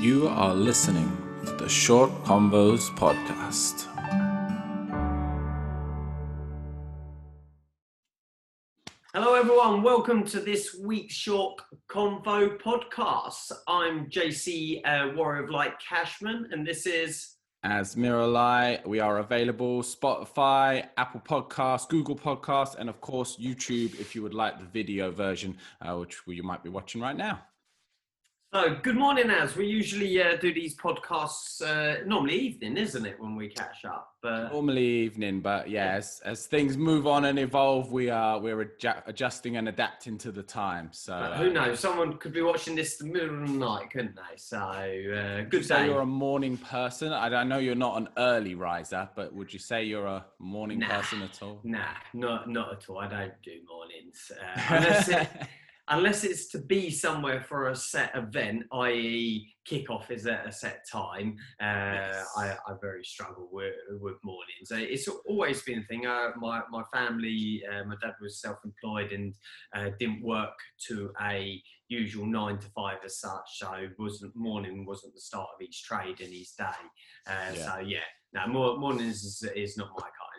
You are listening to the Short Convos podcast. Hello, everyone. Welcome to this week's Short Convo podcast. I'm JC uh, Warrior of Light Cashman, and this is As Miralai, we are available Spotify, Apple Podcasts, Google Podcasts, and of course YouTube if you would like the video version, uh, which you might be watching right now. So, good morning, As. We usually uh, do these podcasts uh, normally evening, isn't it, when we catch up? But Normally evening, but yeah, as, as things move on and evolve, we are we're adju- adjusting and adapting to the time. So but uh, who knows? Someone could be watching this the middle of the night, couldn't they? So, uh, Would you good say day. you're a morning person? I, I know you're not an early riser, but would you say you're a morning Nah. person at all? Nah, not not at all. I don't do mornings uh, unless it's to be somewhere for a set event, i.e., kickoff is at a set time. Uh, I, I very struggle with, with mornings. It's always been a thing. Uh, my my family, uh, my dad was self-employed and uh, didn't work to a usual nine to five as such. So wasn't morning wasn't the start of each trade in his day. Uh, Yeah. So yeah, no, mornings is, is not my kind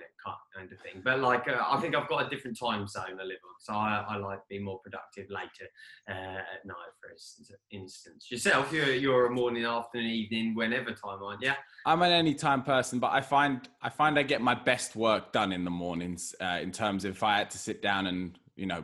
kind of thing. But like, uh, I think I've got a different time zone I live on, so I, I like being more productive later uh, at night, for instance. Yourself, you're you're a morning, afternoon, evening, whenever time, aren't you? I'm an anytime person, but I find I find I get my best work done in the mornings. Uh, in terms of if I had to sit down and you know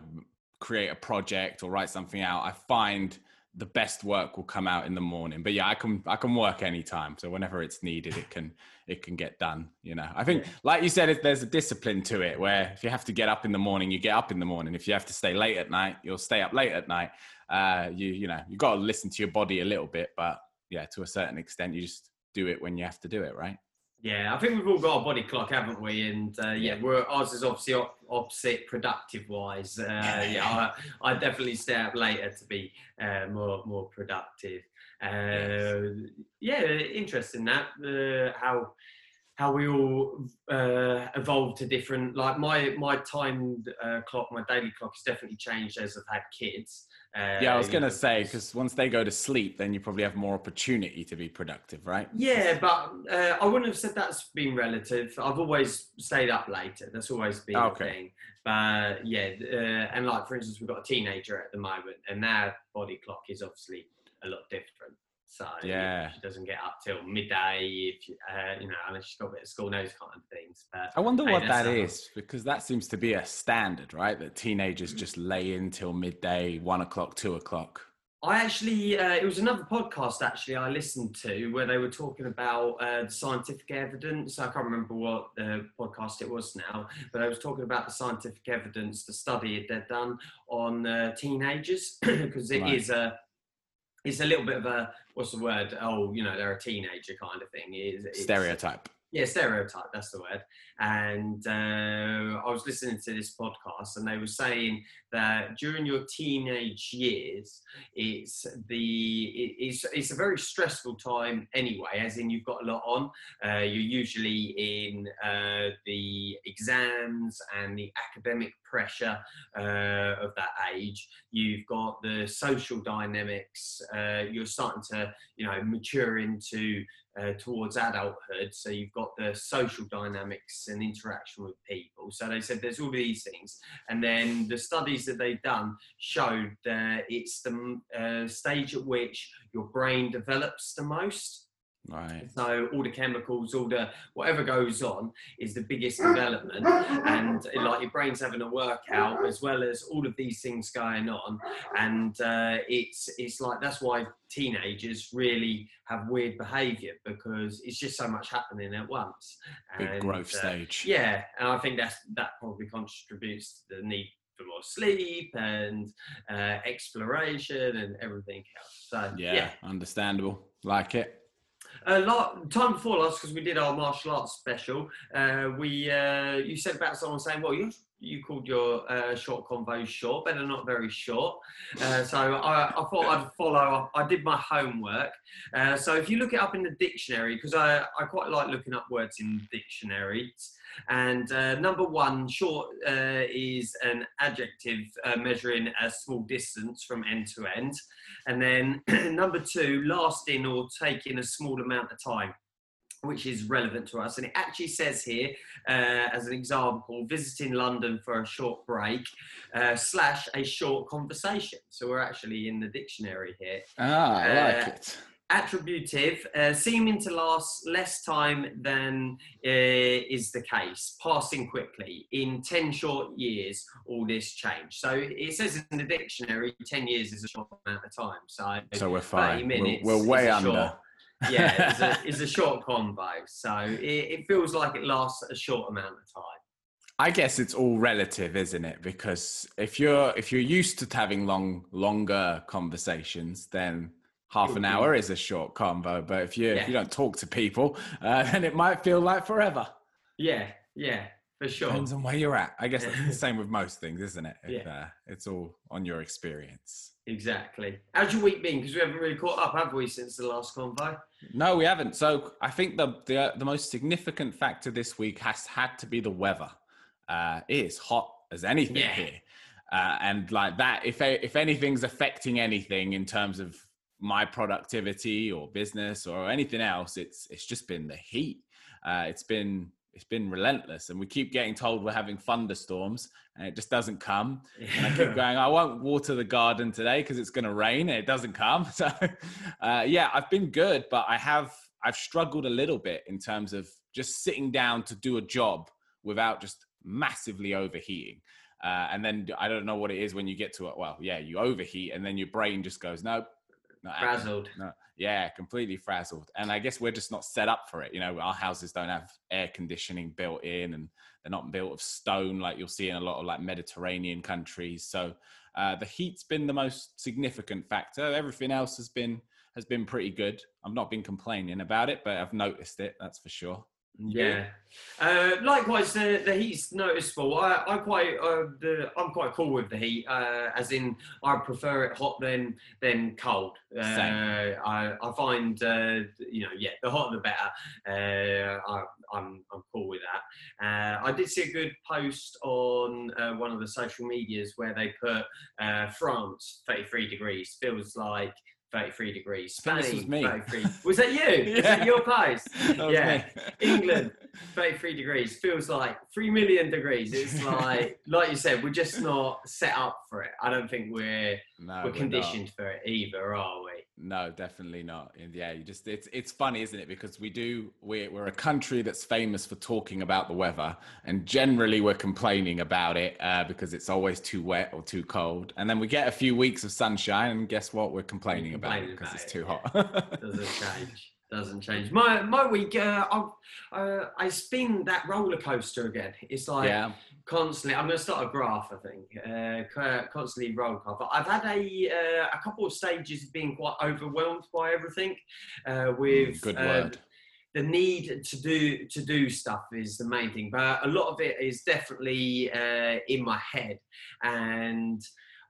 create a project or write something out, I find the best work will come out in the morning. But yeah, I can I can work anytime. So whenever it's needed, it can it can get done. You know, I think like you said, if there's a discipline to it where if you have to get up in the morning, you get up in the morning. If you have to stay late at night, you'll stay up late at night. Uh, you you know you got to listen to your body a little bit, but yeah, to a certain extent, you just do it when you have to do it, right? Yeah, I think we've all got a body clock, haven't we? And uh, yeah, we're ours is obviously op- opposite productive wise. Uh, yeah, I, I definitely stay up later to be uh, more more productive. Uh, Yeah, interesting that uh, how how we all uh, evolved to different. Like my my time uh, clock, my daily clock has definitely changed as I've had kids. Uh, Yeah, I was gonna know, say because once they go to sleep, then you probably have more opportunity to be productive, right? Yeah, but uh, I wouldn't have said that's been relative. I've always stayed up later. That's always been Okay. a thing. But yeah, uh, and like for instance, we've got a teenager at the moment, and their body clock is obviously a lot different. So Yeah. she doesn't get up till midday if you, uh, you know, unless she's got a bit of school, those kind of things. But I wonder what that is because that seems to be a standard, right? That teenagers just lay in till midday, one o'clock, two o'clock. I actually, uh, it was another podcast actually I listened to where they were talking about uh, scientific evidence. I can't remember what the podcast it was now, but I was talking about the scientific evidence, the study they'd done on uh, teenagers, because it is Right. a, it's a little bit of a what's the word? Oh, you know, they're a teenager kind of thing. It's, Stereotype. Yeah, stereotype. That's the word. And uh, I was listening to this podcast, and they were saying that during your teenage years, it's the it- it's it's a very stressful time anyway. As in, you've got a lot on. Uh, you're usually in uh, the exams and the academic pressure uh, of that age. You've got the social dynamics. Uh, you're starting to you know mature into uh, towards adulthood. So you've got the social dynamics and interaction with people. So they said there's all these things. And then the studies that they've done showed that it's the uh, stage at which your brain develops the most. Right. So all the chemicals, all the whatever goes on is the biggest development, and uh, like your brain's having a workout as well as all of these things going on, and uh, it's it's like that's why teenagers really have weird behaviour because it's just so much happening at once. Big And, growth uh, stage. yeah, and I think that's that probably contributes to the need for more sleep and uh, exploration and everything else. So Yeah, understandable. Like it. Uh, lot, time before last, because we did our martial arts special, uh, we uh, you said about someone saying, "Well, you you called your uh, short convos short, better not very short." Uh, so I, I thought I'd follow. up. I did my homework. Uh, so if you look it up in the dictionary, because I, I quite like looking up words in dictionaries. And uh, number one, short uh, is an adjective uh, measuring a small distance from end to end. And then number two, lasting or taking a small amount of time which is relevant to us. And it actually says here, uh, as an example, visiting London for a short break uh, slash a short conversation. So we're actually in the dictionary here. Ah, I like Uh, it. Attributive, uh, seeming to last less time than uh, is the case, passing quickly. In 10 short years, all this changed. So it says in the dictionary, 10 years is a short amount of time. So, So we're 30 fine. We're, we're way under. short- yeah, it's a, it's a short convo. So it, it feels like it lasts a short amount of time. I guess it's all relative, isn't it? Because if you're if you're used to having long longer conversations, then half an hour is a short convo. But if you if you don't talk to people, uh, then it might feel like forever. Yeah, yeah, for sure. Depends on where you're at. I guess that's the same with most things, isn't it? If, Yeah. uh, it's all on your experience. Exactly. How's your week been? Because we haven't really caught up, have we, since the last convo? No, we haven't. So I think the the, the most significant factor this week has had to be the weather. Uh, it is hot as anything Yeah. here, uh, and like that. If if anything's affecting anything in terms of my productivity or business or anything else, it's it's just been the heat. Uh, it's been it's been relentless, and we keep getting told we're having thunderstorms, and it just doesn't come. And I keep going, I won't water the garden today because it's going to rain and it doesn't come. So, uh, yeah, I've been good, but I have, I've struggled a little bit in terms of just sitting down to do a job without just massively overheating. Uh, and then I don't know what it is when you get to it. Well, yeah, you overheat and then your brain just goes, nope, not. Frazzled. No, yeah, completely frazzled. And I guess we're just not set up for it. You know, our houses don't have air conditioning built in and they're not built of stone like you'll see in a lot of like Mediterranean countries. So uh, the heat's been the most significant factor. Everything else has been has been pretty good. I've not been complaining about it, but I've noticed it, that's for sure. Yeah. Uh, likewise, the, the heat's noticeable. I, I quite, uh, the, I'm quite cool with the heat. Uh, as in, I prefer it hot than than cold. Uh, Same. I, I find, uh, you know, yeah, the hotter the better. Uh, I, I'm I'm cool with that. Uh, I did see a good post on uh, one of the social medias where they put uh, France 33 degrees feels like 33 degrees. Spain this was me. 33. Was that you? Was Yeah. that your post? That Yeah. England, 33 degrees feels like 3 million degrees. It's like, like you said, we're just not set up for it. I don't think we're No, we're not. conditioned for it either, are we? No, definitely not. And yeah, you just it's it's funny, isn't it? Because we do we're we're a country that's famous for talking about the weather, and generally we're complaining about it uh, because it's always too wet or too cold. And then we get a few weeks of sunshine, and guess what? We're complaining about it complaining because it's too yeah. hot. Doesn't change. Doesn't change. My my week, uh, I uh, I spin that roller coaster again. It's like yeah, constantly. I'm going to start a graph. I think uh, constantly roll call. But I've had a uh, a couple of stages of being quite overwhelmed by everything. Uh, with Mm, good uh, word. the need to do to do stuff is the main thing. But a lot of it is definitely uh, in my head, and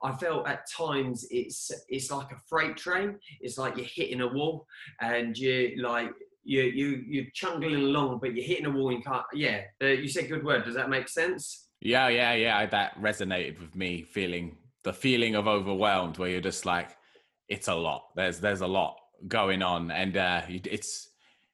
I felt at times it's it's like a freight train. It's like you're hitting a wall, and you like you you you're chungling along, but you're hitting a wall. And you can't. Yeah, uh, you said good word. Does that make sense? Yeah, yeah, yeah. That resonated with me. Feeling the feeling of overwhelmed, where you're just like, it's a lot. There's there's a lot going on, and uh, it's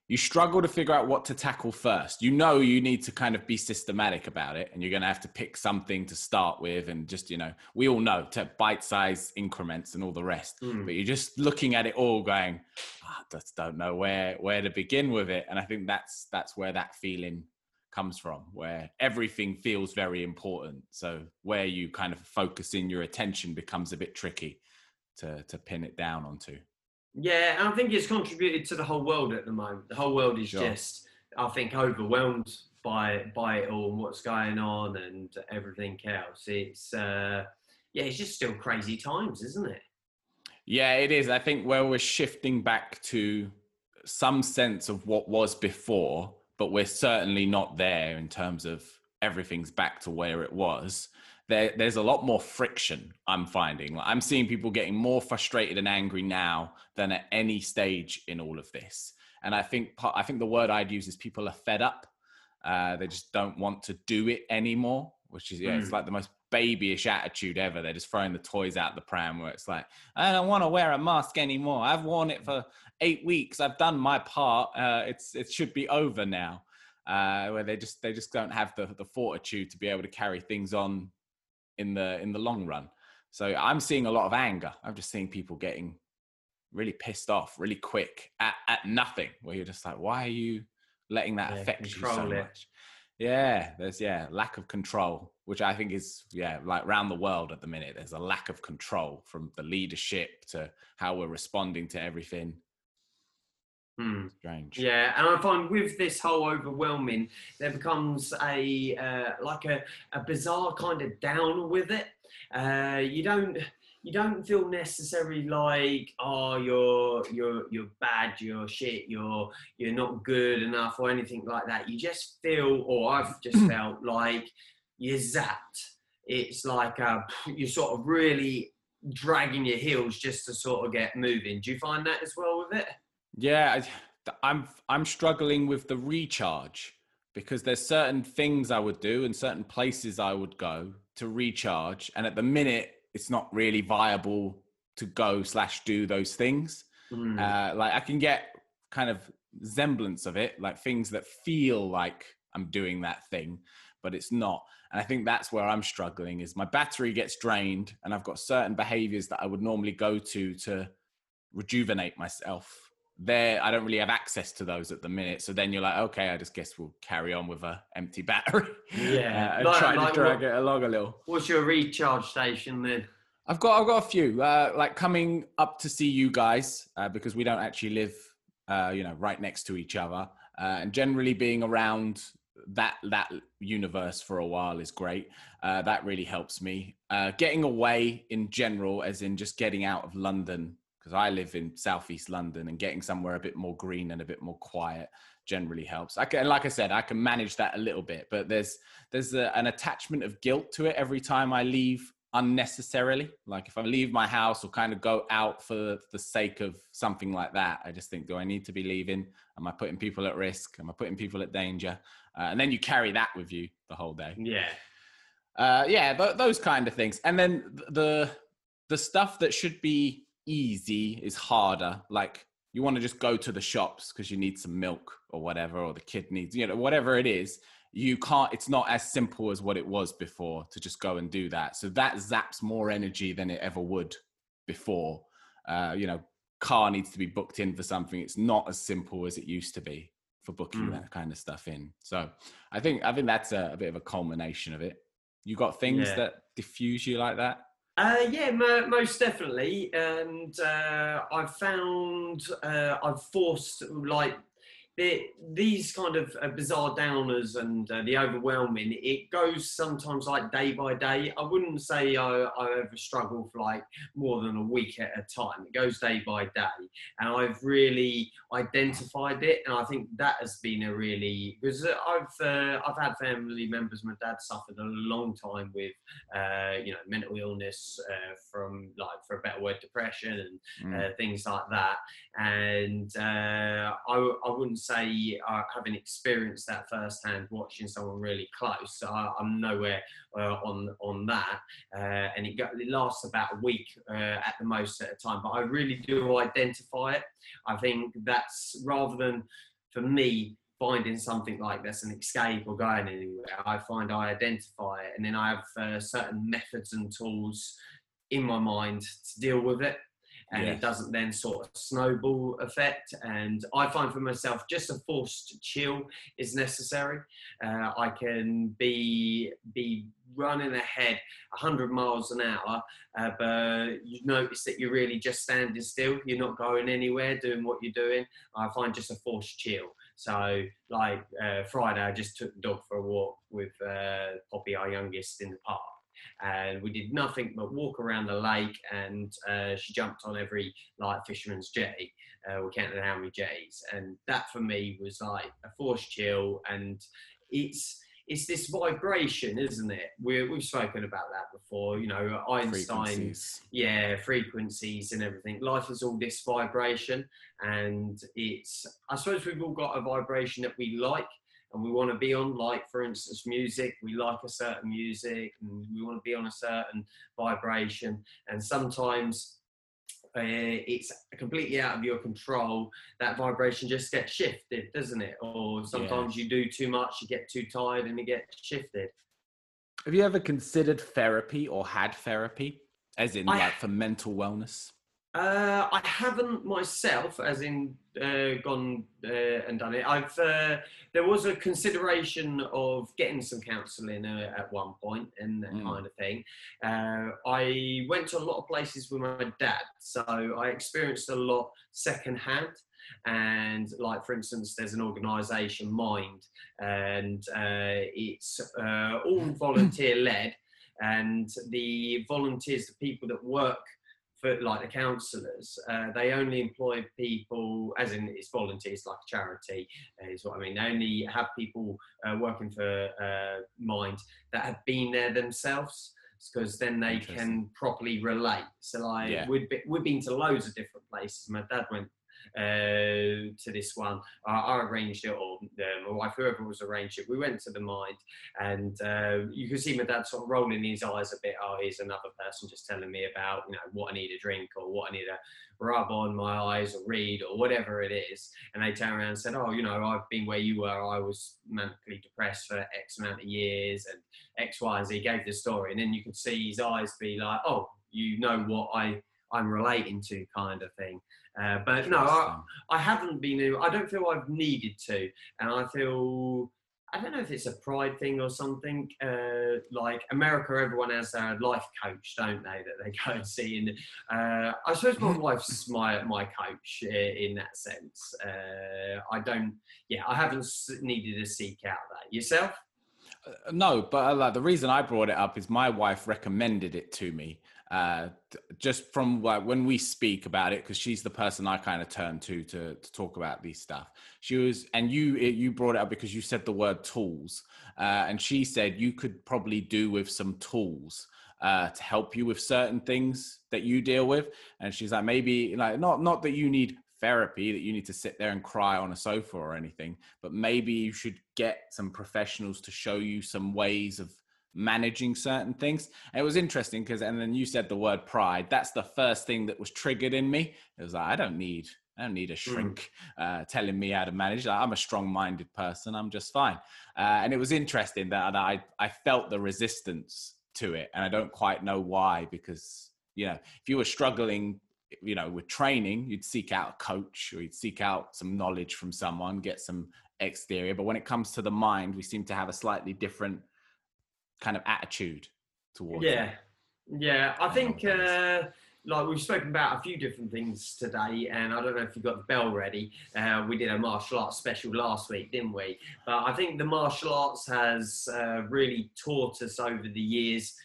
you struggle to figure out what to tackle first. You know, you need to kind of be systematic about it, and you're going to have to pick something to start with, and just you know, we all know to bite-sized increments and all the rest. Mm. But you're just looking at it all, going, "Ah, I just don't know where where to begin with it. And I think that's that's where that feeling comes from where everything feels very important so where you kind of focus in your attention becomes a bit tricky to to pin it down onto Yeah, and I think it's contributed to the whole world at the moment. The whole world is Sure. just, I think, overwhelmed by by it all and what's going on and everything else. It's uh, yeah, it's just still crazy times, isn't it? yeah it is i think where we're shifting back to some sense of what was before but we're certainly not there in terms of everything's back to where it was there, there's a lot more friction i'm finding Like, i'm seeing people getting more frustrated and angry now than at any stage in all of this and i think i think the word i'd use is people are fed up Uh, they just don't want to do it anymore, which is yeah, mm. it's like the most babyish attitude ever. They're just throwing the toys out the pram where it's like, I don't want to wear a mask anymore. I've worn it for eight weeks. I've done my part. Uh, it's it should be over now. Uh, where they just they just don't have the the fortitude to be able to carry things on in the in the long run. So I'm seeing a lot of anger. I'm just seeing people getting really pissed off really quick at, at nothing. Where you're just like, why are you letting that yeah, affect you so it. much? Yeah, there's yeah lack of control, which I think is yeah like around the world at the minute. There's a lack of control from the leadership to how we're responding to everything. Hmm. Strange. Yeah, and I find with this whole overwhelming, there becomes a uh, like a, a bizarre kind of down with it. Uh, you don't you don't feel necessarily like oh you're you're you're bad you're shit you're you're not good enough or anything like that you just feel or i've just felt like you're zapped it's like uh, you're sort of really dragging your heels just to sort of get moving do you find that as well with it yeah i'm i'm struggling with the recharge because there's certain things i would do and certain places i would go to recharge and at the minute it's not really viable to go slash do those things. Mm. Uh, like I can get kind of semblance of it, like things that feel like I'm doing that thing, but it's not. And I think that's where I'm struggling is my battery gets drained and I've got certain behaviors that I would normally go to to rejuvenate myself. There, I don't really have access to those at the minute. So then you're like, okay, I just guess we'll carry on with a empty battery. Yeah, uh, and like, try like to drag what, it along a little. What's your recharge station then? I've got I've got a few. Uh, like coming up to see you guys uh, because we don't actually live, uh, you know, right next to each other, uh, and generally being around that that universe for a while is great. Uh, that really helps me. Uh, getting away in general, as in just getting out of London, because I live in southeast London, and getting somewhere a bit more green and a bit more quiet generally helps. I can, like I said, I can manage that a little bit, but there's there's a, an attachment of guilt to it every time I leave unnecessarily. Like if I leave my house or kind of go out for the sake of something like that, I just think, do I need to be leaving? Am I putting people at risk? Am I putting people at danger? Uh, and then you carry that with you the whole day. Yeah. Uh, yeah, th- those kind of things. And then the the stuff that should be easy is harder. Like you want to just go to the shops because you need some milk or whatever, or the kid needs, you know, whatever it is you can't it's not as simple as what it was before to just go and do that so that zaps more energy than it ever would before uh, you know car needs to be booked in for something it's not as simple as it used to be for booking mm. that kind of stuff in so i think i think that's a, a bit of a culmination of it you got things yeah. that diffuse you like that uh, yeah, most definitely, and uh, I've found uh, I've forced like these kind of uh, bizarre downers and uh, the overwhelming, it goes sometimes like day by day. I wouldn't say I, I ever struggle for like more than a week at a time. It goes day by day. And I've really identified it. And I think that has been a really, because I've, uh, I've had family members, my dad suffered a long time with, uh, you know, mental illness uh, from like, for a better word, depression and mm. things like that. And I, I wouldn't say uh, having experienced that firsthand, watching someone really close. So I, am nowhere uh, on on that, uh, and it, it, lasts about a week uh, at the most at a time. But I really do identify it. I think that's rather than for me finding something like this an escape or going anywhere. I find I identify it, and then I have uh, certain methods and tools in my mind to deal with it and yes. it doesn't then sort of snowball effect. And I find for myself, just a forced chill is necessary. Uh, I can be be running ahead 100 miles an hour, uh, but you notice that you're really just standing still. You're not going anywhere, doing what you're doing. I find just a forced chill. So, like uh, Friday, I just took the dog for a walk with uh, Poppy, our youngest, in the park and we did nothing but walk around the lake and uh, she jumped on every like fisherman's jetty uh, we counted how many jetties and that for me was like a forced chill and it's it's this vibration, isn't it? we have spoken about that before. You know, Einstein, yeah, frequencies and everything. Life is all this vibration, and it's. I suppose we've all got a vibration that we like, and we want to be on like for instance music we like a certain music and we want to be on a certain vibration and sometimes uh, it's completely out of your control that vibration just gets shifted doesn't it? Or sometimes yeah. you do too much you get too tired and it gets shifted. Have you ever considered therapy or had therapy? As in I, like for mental wellness uh, I haven't myself, as in uh, gone uh, and done it. I've uh, there was a consideration of getting some counselling uh, at one point and that mm. kind of thing. Uh, I went to a lot of places with my dad, so I experienced a lot secondhand. And like for instance, there's an organisation, Mind, and it's all volunteer led, and the volunteers, the people that work for like the counsellors, uh, they only employ people, as in it's volunteers, like a charity, uh, is what I mean. They only have people uh, working for uh, Mind that have been there themselves, because then they can properly relate. So like yeah. we've been, we've been to loads of different places. My dad went uh, to this one. I, I arranged it, or uh, my wife, whoever was arranged it. We went to the mind, and uh, you could see my dad sort of rolling his eyes a bit. Oh, he's another person just telling me about you know what I need to drink or what I need to rub on my eyes or read or whatever it is. And they turned around and said, Oh, you know, I've been where you were. I was manically depressed for X amount of years and X, Y, and Z. He gave the story. And then you could see his eyes be like, Oh, you know what I, I'm relating to, kind of thing. Uh, but no, I, I, haven't been. I don't feel I've needed to, and I feel. I don't know if it's a pride thing or something. Uh, like America, everyone has a life coach, don't they? That they go and see. And uh, I suppose my wife's my my coach uh, in that sense. Uh, I don't. Yeah, I haven't needed to seek out that. Yourself? Uh, no, but like the reason I brought it up is my wife recommended it to me uh, just from like when we speak about it, because she's the person I kind of turn to, to to talk about these stuff. She was, and you you brought it up because you said the word tools, uh, and she said you could probably do with some tools uh, to help you with certain things that you deal with. And she's like, maybe like not not that you need therapy that you need to sit there and cry on a sofa or anything but maybe you should get some professionals to show you some ways of managing certain things. And it was interesting because, and then you said the word pride. That's the first thing that was triggered in me. It was like, I don't need, I don't need a hmm. shrink uh, telling me how to manage. Like, I'm a strong-minded person. I'm just fine. Uh, and it was interesting that, that I, I felt the resistance to it, and I don't quite know why. Because you know, if you were struggling you know with training you'd seek out a coach or you'd seek out some knowledge from someone get some exterior but when it comes to the mind we seem to have a slightly different kind of attitude towards yeah it. yeah. I think uh, like we've spoken about a few different things today and i don't know if you got the bell ready. Uh, we did a martial arts special last week didn't we? But i think the martial arts has uh, really taught us over the years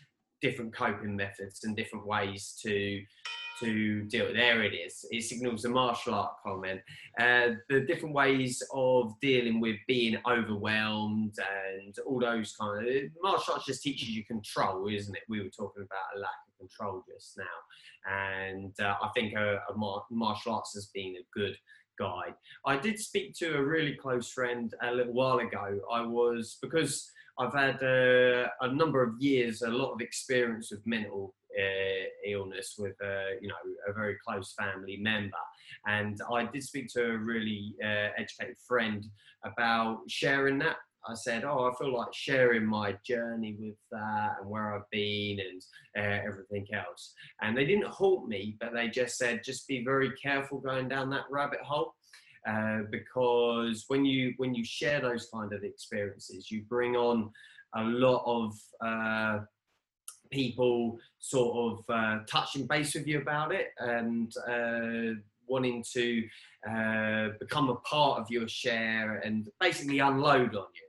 different coping methods and different ways to to deal. There it is. It signals a martial art comment. Uh, the different ways of dealing with being overwhelmed and all those kind of martial arts just teaches you control, isn't it? We were talking about a lack of control just now, and uh, I think a, a mar- martial arts has been a good guide. I did speak to a really close friend a little while ago. I was because. I've had uh, a number of years, a lot of experience with mental illness with a, you know a very close family member and i did speak to a really uh, educated friend about sharing that I said, "Oh, I feel like sharing my journey with that and where I've been and uh, everything else." And they didn't halt me, but they just said, "Just be very careful going down that rabbit hole." Uh, because when you when you share those kind of experiences, you bring on a lot of uh, people sort of uh, touching base with you about it and uh, wanting to uh, become a part of your share and basically unload on you.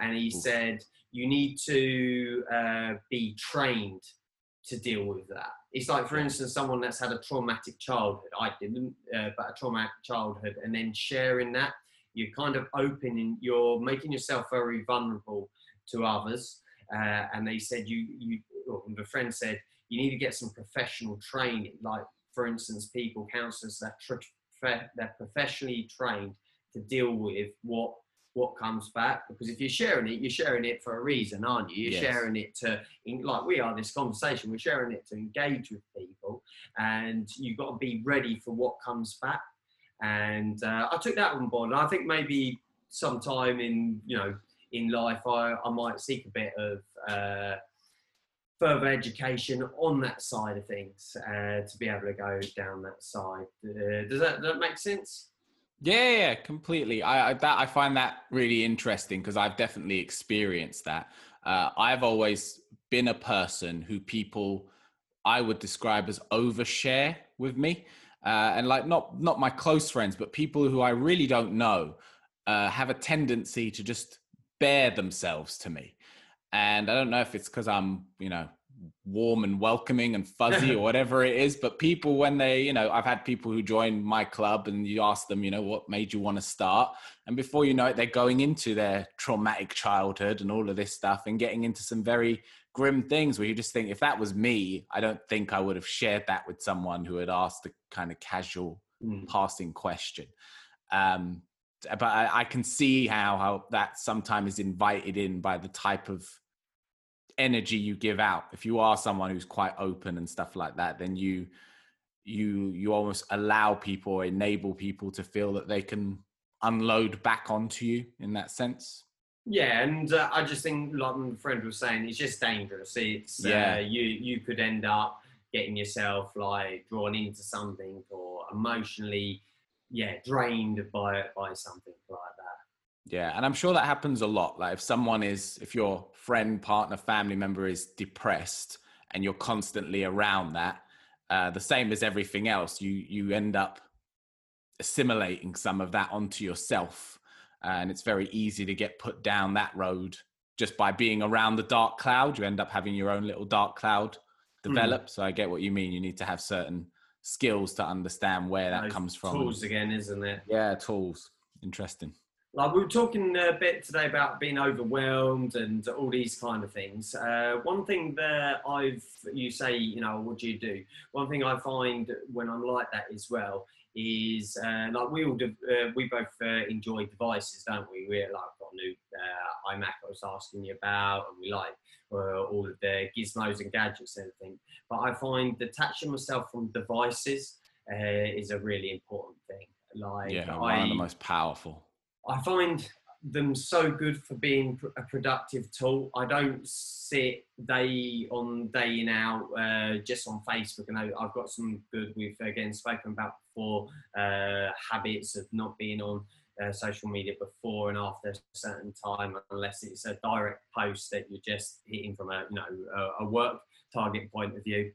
And he said, you need to uh, be trained to deal with that. It's like, for instance, someone that's had a traumatic childhood. I didn't, uh, but a traumatic childhood, and then sharing that, you're kind of opening, you're making yourself very vulnerable to others. Uh, and they said you you or the friend said you need to get some professional training, like for instance, people, counsellors that tr- they're professionally trained to deal with what what comes back because if you're sharing it, you're sharing it for a reason, aren't you? You're Yes. sharing it to, like we are this conversation, we're sharing it to engage with people, and you've got to be ready for what comes back. And uh, I took that on board, and I think maybe sometime in you know in life, I, I might seek a bit of. Uh, further education on that side of things uh, to be able to go down that side. Uh, does that, does that make sense? Yeah, yeah, completely. I, I that I find that really interesting because I've definitely experienced that. Uh, I've always been a person who people I would describe as overshare with me, uh, and like not not my close friends, but people who I really don't know uh, have a tendency to just bare themselves to me. And I don't know if it's because I'm, you know, warm and welcoming and fuzzy or whatever it is but people when they you know i've had people who join my club and you ask them you know what made you want to start and before you know it they're going into their traumatic childhood and all of this stuff and getting into some very grim things where you just think if that was me i don't think i would have shared that with someone who had asked a kind of casual Mm. passing question um but I, I can see how how that sometimes is invited in by the type of energy you give out if you are someone who's quite open and stuff like that then you you you almost allow people or enable people to feel that they can unload back onto you in that sense Yeah, and uh, I just think, like my friend was saying, it's just dangerous. It's Yeah. uh, you you could end up getting yourself like drawn into something or emotionally, yeah, drained by by something like that. Yeah, and I'm sure that happens a lot. Like if someone is, if your friend, partner, family member is depressed, and you're constantly around that, uh, the same as everything else, you you end up assimilating some of that onto yourself, and it's very easy to get put down that road just by being around the dark cloud. You end up having your own little dark cloud develop. So I get what you mean. You need to have certain skills to understand where that Those comes from. Tools again, isn't it? Yeah, tools. Interesting. Like we were talking a bit today about being overwhelmed and all these kind of things. Uh, one thing that I've, you say, you know, what do you do? One thing I find when I'm like that as well is uh, like we all, uh, we both uh, enjoy devices, don't we? We're like got a new uh, iMac I was asking you about, and we like uh, all of the gizmos and gadgets and everything. But I find detaching myself from devices uh, is a really important thing. Like Yeah, I, one of the most powerful. I find them so good for being a productive tool. I don't sit day on day in out uh, just on Facebook. And I, I've got some good, we've again spoken about before, uh, habits of not being on uh, social media before and after a certain time, unless it's a direct post that you're just hitting from a, you know, a, a work target point of view.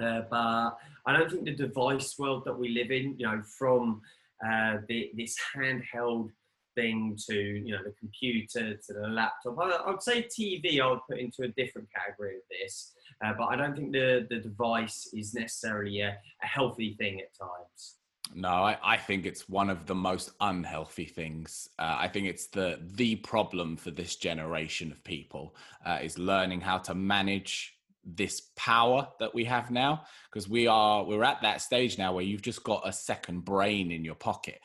Uh, but I don't think the device world that we live in, you know, from uh, the, this handheld thing to you know the computer to the laptop. I would say TV. I would put into a different category of this, uh, but I don't think the the device is necessarily a, a healthy thing at times. No, I, I think it's one of the most unhealthy things. Uh, I think it's the the problem for this generation of people uh, is learning how to manage this power that we have now because we are we're at that stage now where you've just got a second brain in your pocket.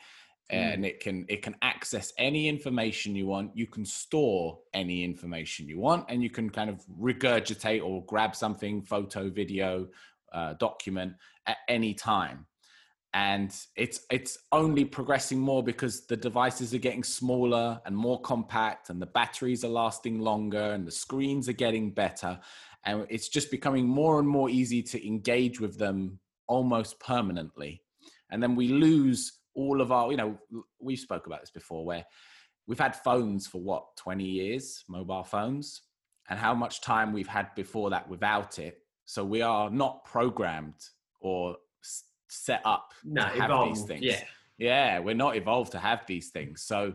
And it can it can access any information you want. You can store any information you want and you can kind of regurgitate or grab something photo video uh, document at any time. And it's it's only progressing more because the devices are getting smaller and more compact and the batteries are lasting longer and the screens are getting better and it's just becoming more and more easy to engage with them almost permanently. And then we lose all of our you know we've spoke about this before where we've had phones for what 20 years mobile phones? And how much time we've had before that without it. So we are not programmed or set up No, to have evolved. these things. Yeah, yeah we're not evolved to have these things. So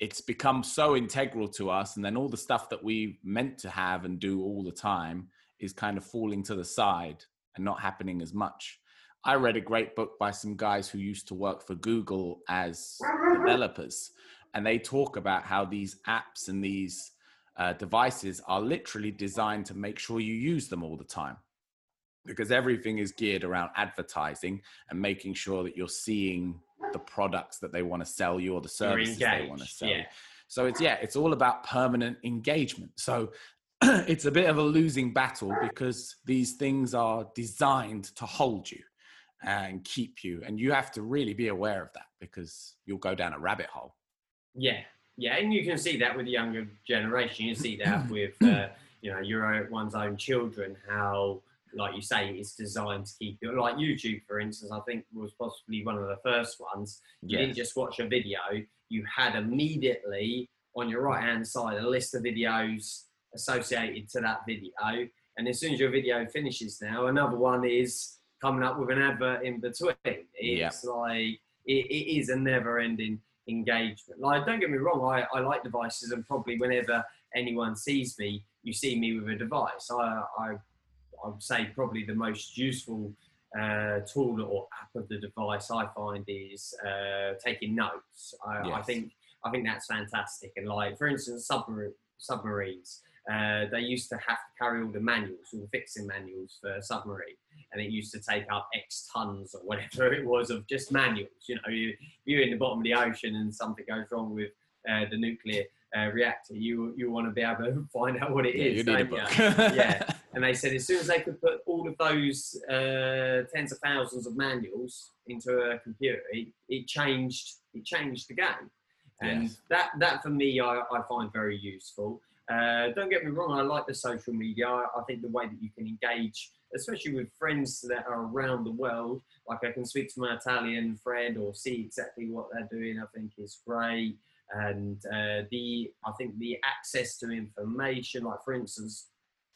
it's become so integral to us and then all the stuff that we meant to have and do all the time is kind of falling to the side and not happening as much i read a great book by some guys who used to work for google as developers and they talk about how these apps and these uh, devices are literally designed to make sure you use them all the time because everything is geared around advertising and making sure that you're seeing the products that they want to sell you or the services they want to sell you. Yeah, So it's yeah, it's all about permanent engagement. So it's a bit of a losing battle because these things are designed to hold you and keep you and you have to really be aware of that because you'll go down a rabbit hole yeah yeah and you can see that with the younger generation you see that with uh, you know your one's own children how like you say it's designed to keep you like youtube for instance i think was possibly one of the first ones you yes. didn't just watch a video you had immediately on your right hand side a list of videos associated to that video. And as soon as your video finishes now, another one is coming up with an advert in between. It's like, it, it is a never ending engagement. Like, don't get me wrong, I, I like devices, and probably whenever anyone sees me, you see me with a device. I, I, I would say probably the most useful uh, tool or app of the device I find is uh, taking notes. I, yes. I, think I think that's fantastic. And like, for instance, submarines uh, they used to have to carry all the manuals, all the fixing manuals for submarine, and it used to take up X tons or whatever it was of just manuals. You know, you, you're in the bottom of the ocean and something goes wrong with uh, the nuclear uh, reactor, you you want to be able to find out what it yeah, is. You need a book. yeah, and they said as soon as they could put all of those uh, tens of thousands of manuals into a computer, it, it changed it changed the game, and yes. that that for me I, I find very useful. Uh, don't get me wrong, I like the social media. I, think the way that you can engage, especially with friends that are around the world, like I can speak to my Italian friend or see exactly what they're doing, I think is great. And uh, the, I think the access to information, like for instance,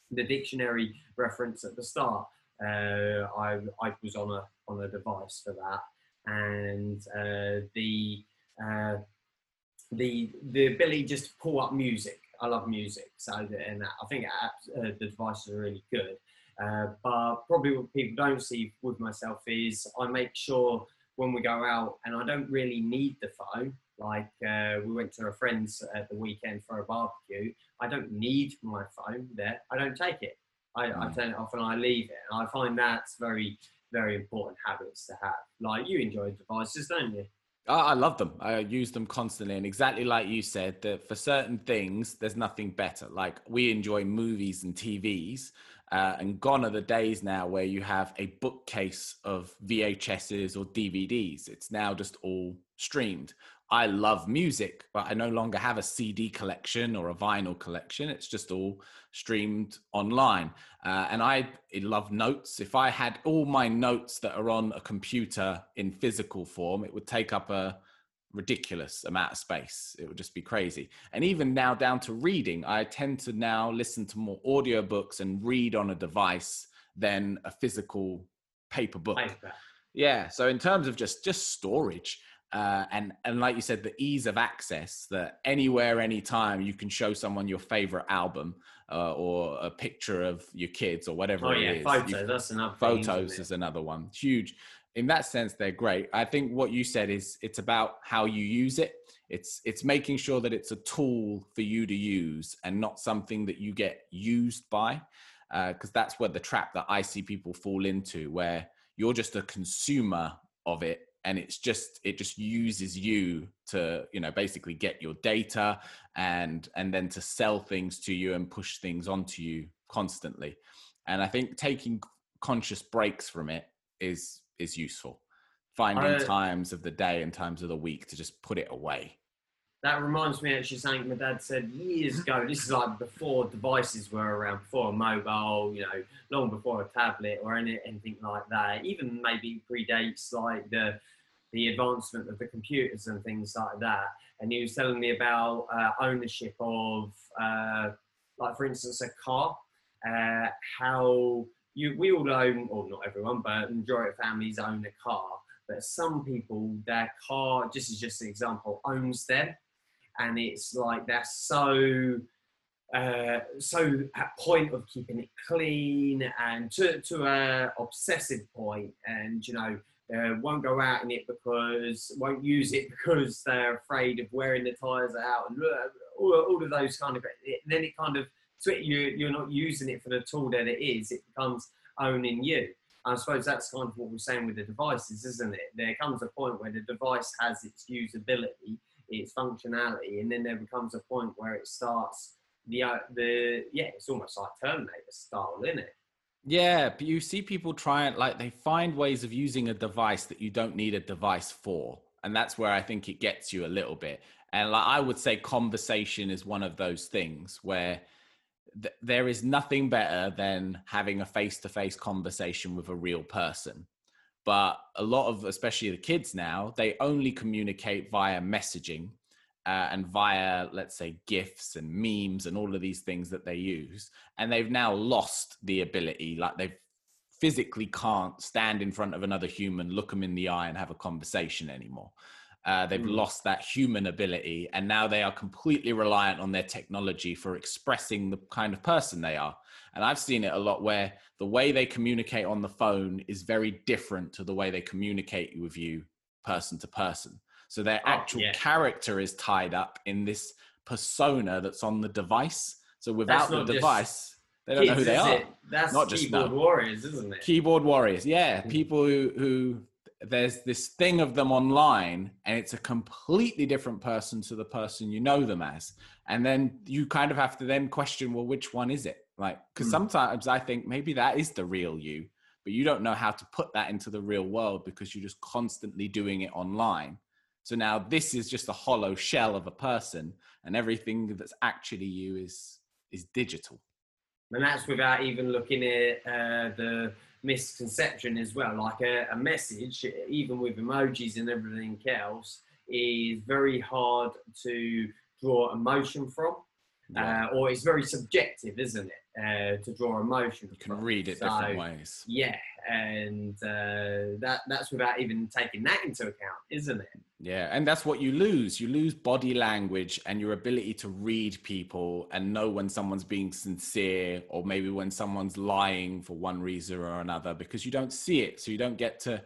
the dictionary reference at the start, uh, I, I was on a on a device for that, and uh, the uh, the the ability just to pull up music I love music, so and I think uh, the devices are really good. Uh, but probably what people don't see with myself is I make sure when we go out, and I don't really need the phone. Like uh, we went to a friend's at the weekend for a barbecue. I don't need my phone there. I don't take it. I, mm. I turn it off and I leave it. And I find that's very, very important habits to have. Like you enjoy devices, don't you? I love them. I use them constantly. And exactly like you said, that for certain things, there's nothing better. Like we enjoy movies and TVs. Uh, and gone are the days now where you have a bookcase of VHSs or DVDs. It's now just all streamed. I love music, but I no longer have a CD collection or a vinyl collection. It's just all streamed online. Uh, and I love notes. If I had all my notes that are on a computer in physical form, it would take up a ridiculous amount of space. It would just be crazy. And even now, down to reading, I tend to now listen to more audiobooks and read on a device than a physical paper book. Paper. Yeah. So in terms of just just storage, uh, and and like you said, the ease of access that anywhere, anytime you can show someone your favorite album uh, or a picture of your kids or whatever oh, yeah, Photos, that's another. Photos is another one. Huge. In that sense, they're great. I think what you said is it's about how you use it. It's it's making sure that it's a tool for you to use and not something that you get used by, because uh, that's where the trap that I see people fall into, where you're just a consumer of it and it's just it just uses you to you know basically get your data and and then to sell things to you and push things onto you constantly. And i think taking conscious breaks from it is is useful. Finding I, times of the day and times of the week to just put it away that reminds me actually something my dad said years ago. This is like before devices were around, before a mobile, you know, long before a tablet or any, anything like that. Even maybe predates like the the advancement of the computers and things like that. And he was telling me about uh, ownership of, uh, like for instance, a car. Uh, how you we all own, or not everyone, but majority of families own a car. But some people, their car, just as just an example, owns them and it's like they're so uh, so at point of keeping it clean and to, to a obsessive point and you know uh, won't go out in it because won't use it because they're afraid of wearing the tires out and all, all of those kind of then it kind of so you, you're not using it for the tool that it is it becomes owning you I suppose that's kind of what we're saying with the devices, isn't it? There comes a point where the device has its usability, its functionality, and then there becomes a point where it starts the uh, the yeah, it's almost like Terminator style, isn't it? Yeah, but you see people trying like they find ways of using a device that you don't need a device for, and that's where I think it gets you a little bit. And like I would say, conversation is one of those things where th- there is nothing better than having a face-to-face conversation with a real person. But a lot of, especially the kids now, they only communicate via messaging uh, and via, let's say, GIFs and memes and all of these things that they use. And they've now lost the ability, like they physically can't stand in front of another human, look them in the eye, and have a conversation anymore. Uh, they've mm. lost that human ability, and now they are completely reliant on their technology for expressing the kind of person they are. And I've seen it a lot where the way they communicate on the phone is very different to the way they communicate with you person to person. So their oh, actual yeah. character is tied up in this persona that's on the device. So without the device, they don't kids, know who they are. It? That's not just keyboard no. warriors, isn't it? Keyboard warriors, yeah. Mm. People who who there's this thing of them online and it's a completely different person to the person you know them as and then you kind of have to then question well which one is it like because mm. sometimes i think maybe that is the real you but you don't know how to put that into the real world because you're just constantly doing it online so now this is just a hollow shell of a person, and everything that's actually you is is digital. And that's without even looking at uh, the misconception as well. Like a, a message, even with emojis and everything else, is very hard to draw emotion from. Yeah. Uh, or it's very subjective, isn't it? Uh, to draw emotion. You can from. read it so, different ways. Yeah, and uh, that that's without even taking that into account, isn't it? Yeah, and that's what you lose. You lose body language and your ability to read people and know when someone's being sincere or maybe when someone's lying for one reason or another because you don't see it. So you don't get to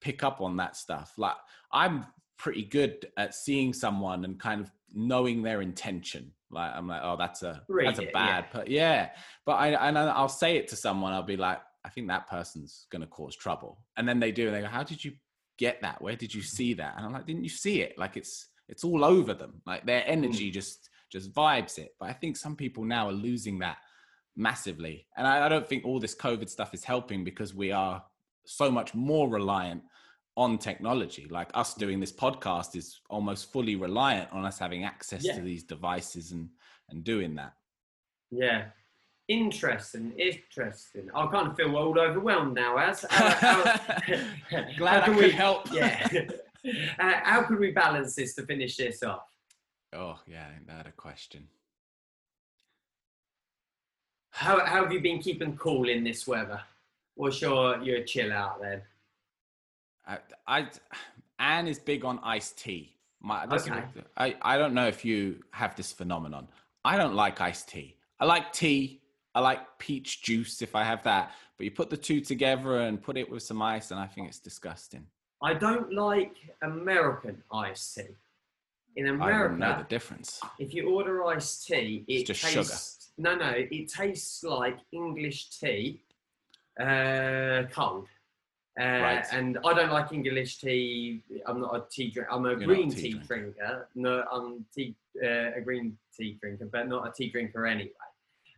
pick up on that stuff. Like I'm pretty good at seeing someone and kind of knowing their intention. Like I'm like, oh, that's a read that's a bad, yeah. yeah. But I and I'll say it to someone. I'll be like, I think that person's going to cause trouble, and then they do, and they go, how did you get that? Where did you see that? And I'm like, didn't you see it? Like it's it's all over them. Like their energy mm. just just vibes it. But I think some people now are losing that massively. And I, I don't think all this COVID stuff is helping because we are so much more reliant on technology. Like us doing this podcast is almost fully reliant on us having access yeah. to these devices and and doing that. Yeah, Interesting, interesting. I kind of feel all overwhelmed now. As uh, glad I could we, help. Yeah. uh, how could we balance this to finish this off? Oh yeah, that a question. How, how have you been keeping cool in this weather? What's your your chill out then? I, I Anne is big on iced tea. My, okay. I, I don't know if you have this phenomenon. I don't like iced tea. I like tea I like peach juice if I have that, but you put the two together and put it with some ice, and I think it's disgusting. I don't like American iced tea. In America, I know the difference. If you order iced tea, it tastes sugar. no, no, it tastes like English tea, uh, cold. Uh, right. And I don't like English tea. I'm not a tea drinker. I'm a You're green a tea, tea drinker. No, I'm tea, uh, a green tea drinker, but not a tea drinker anyway.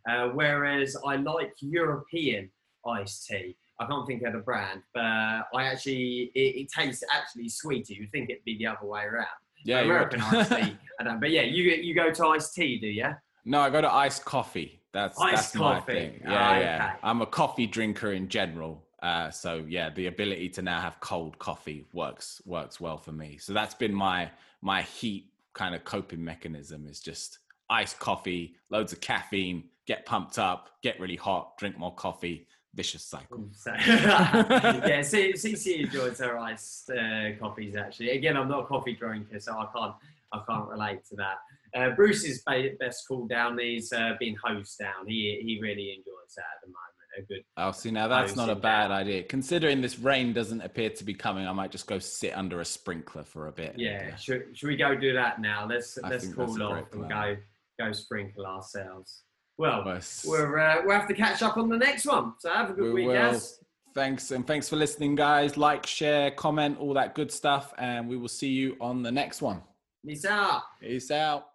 Uh, whereas I like European iced tea. I can't think of the brand, but I actually it, it tastes actually sweeter. You'd think it'd be the other way around. Yeah, American iced tea. I don't. But yeah, you you go to iced tea, do you? No, I go to iced coffee. That's iced that's coffee. my thing. Yeah, oh, yeah. Okay. I'm a coffee drinker in general. Uh, so yeah, the ability to now have cold coffee works works well for me. So that's been my my heat kind of coping mechanism is just iced coffee, loads of caffeine, get pumped up, get really hot, drink more coffee. Vicious cycle. yeah, CC enjoys her iced uh, coffees. Actually, again, I'm not a coffee drinker, so I can't I can't relate to that. Uh, Bruce's best cool down is uh, being hosed down. He he really enjoys that at the moment. Good. Oh, see now that's not a bad idea. Considering this rain doesn't appear to be coming, I might just go sit under a sprinkler for a bit. Yeah, uh, should, should we go do that now? Let's I let's cool off and go go sprinkle ourselves. Well, we're, uh, we'll have to catch up on the next one. So have a good we week, guys. Thanks, and thanks for listening, guys. Like, share, comment, all that good stuff, and we will see you on the next one. Peace out. Peace out.